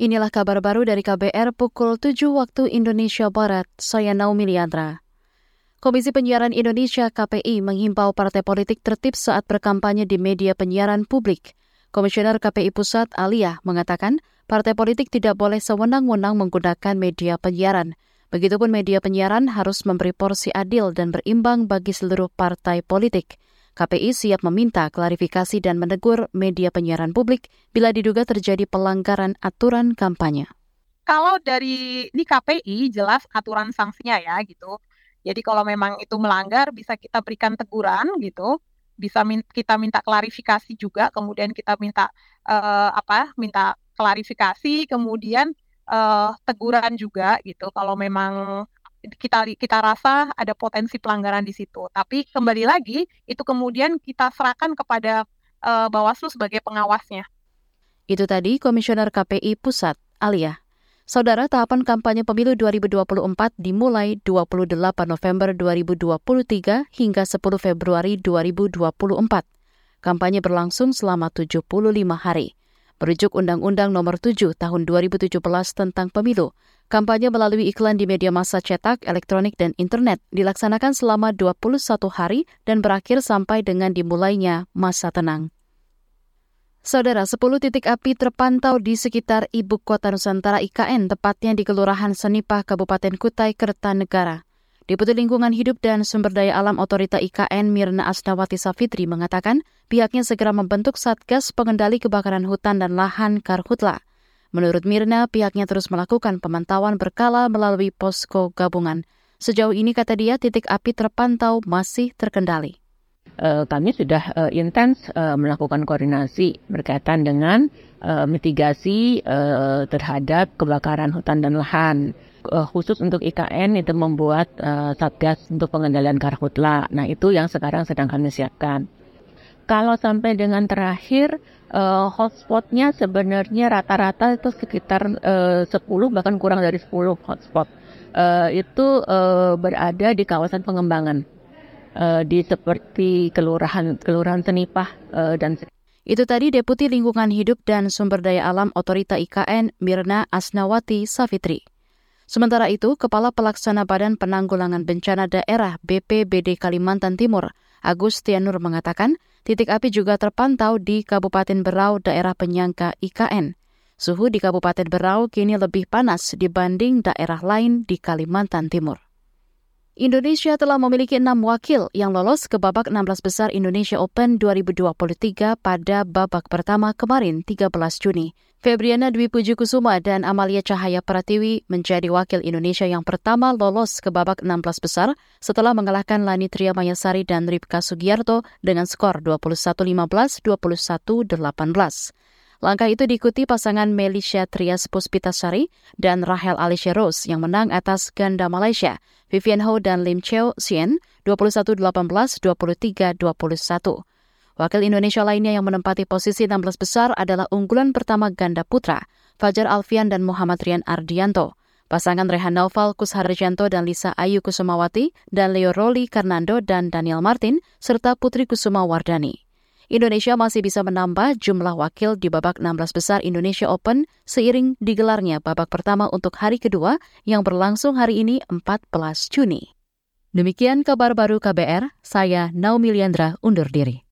Inilah kabar baru dari KBR pukul 7 waktu Indonesia Barat. Saya Naomi Liandra. Komisi Penyiaran Indonesia KPI menghimbau partai politik tertib saat berkampanye di media penyiaran publik. Komisioner KPI Pusat Alia mengatakan partai politik tidak boleh sewenang-wenang menggunakan media penyiaran. Begitupun media penyiaran harus memberi porsi adil dan berimbang bagi seluruh partai politik. KPI siap meminta klarifikasi dan menegur media penyiaran publik bila diduga terjadi pelanggaran aturan kampanye. Kalau dari ini KPI jelas aturan sanksinya ya gitu. Jadi kalau memang itu melanggar bisa kita berikan teguran gitu, bisa min kita minta klarifikasi juga, kemudian kita minta uh, apa? minta klarifikasi, kemudian uh, teguran juga gitu. Kalau memang kita kita rasa ada potensi pelanggaran di situ. Tapi kembali lagi itu kemudian kita serahkan kepada uh, Bawaslu sebagai pengawasnya. Itu tadi Komisioner KPI Pusat, Alia. Saudara, tahapan kampanye pemilu 2024 dimulai 28 November 2023 hingga 10 Februari 2024. Kampanye berlangsung selama 75 hari. Merujuk Undang-Undang Nomor 7 Tahun 2017 tentang Pemilu, Kampanye melalui iklan di media massa cetak, elektronik, dan internet dilaksanakan selama 21 hari dan berakhir sampai dengan dimulainya masa tenang. Saudara, 10 titik api terpantau di sekitar ibu kota Nusantara IKN, tepatnya di Kelurahan Senipah, Kabupaten Kutai, Kertanegara. Deputi Lingkungan Hidup dan Sumber Daya Alam Otorita IKN Mirna Asnawati Safitri mengatakan pihaknya segera membentuk Satgas Pengendali Kebakaran Hutan dan Lahan Karhutla. Menurut Mirna, pihaknya terus melakukan pemantauan berkala melalui posko gabungan. Sejauh ini, kata dia, titik api terpantau masih terkendali. Uh, kami sudah uh, intens uh, melakukan koordinasi berkaitan dengan mitigasi terhadap kebakaran hutan dan lahan. Uh, khusus untuk IKN itu membuat uh, satgas untuk pengendalian karhutla. Nah itu yang sekarang sedang kami siapkan. Kalau sampai dengan terakhir uh, hotspotnya sebenarnya rata-rata itu sekitar uh, 10 bahkan kurang dari 10 hotspot. Uh, itu uh, berada di kawasan pengembangan uh, di seperti kelurahan kelurahan Senipah uh, dan itu tadi Deputi Lingkungan Hidup dan Sumber Daya Alam Otorita IKN Mirna Asnawati Safitri. Sementara itu, Kepala Pelaksana Badan Penanggulangan Bencana Daerah BPBD Kalimantan Timur, Agustianur mengatakan, Titik api juga terpantau di Kabupaten Berau, daerah penyangga IKN. Suhu di Kabupaten Berau kini lebih panas dibanding daerah lain di Kalimantan Timur. Indonesia telah memiliki enam wakil yang lolos ke babak 16 besar Indonesia Open 2023 pada babak pertama kemarin 13 Juni. Febriana Dwi Puji Kusuma dan Amalia Cahaya Pratiwi menjadi wakil Indonesia yang pertama lolos ke babak 16 besar setelah mengalahkan Lani Tria Mayasari dan Ripka Sugiarto dengan skor 21-15, 21-18. Langkah itu diikuti pasangan Melisha Trias Puspitasari dan Rahel Alicia Rose yang menang atas ganda Malaysia, Vivian Ho dan Lim Cheo Sien, 21-18, 23-21. Wakil Indonesia lainnya yang menempati posisi 16 besar adalah unggulan pertama ganda putra, Fajar Alfian dan Muhammad Rian Ardianto. Pasangan Rehan Naufal, Kusharjanto dan Lisa Ayu Kusumawati, dan Leo Roli Karnando dan Daniel Martin, serta Putri Kusuma Wardani. Indonesia masih bisa menambah jumlah wakil di babak 16 besar Indonesia Open seiring digelarnya babak pertama untuk hari kedua yang berlangsung hari ini 14 Juni. Demikian kabar baru KBR, saya Naomi Liandra undur diri.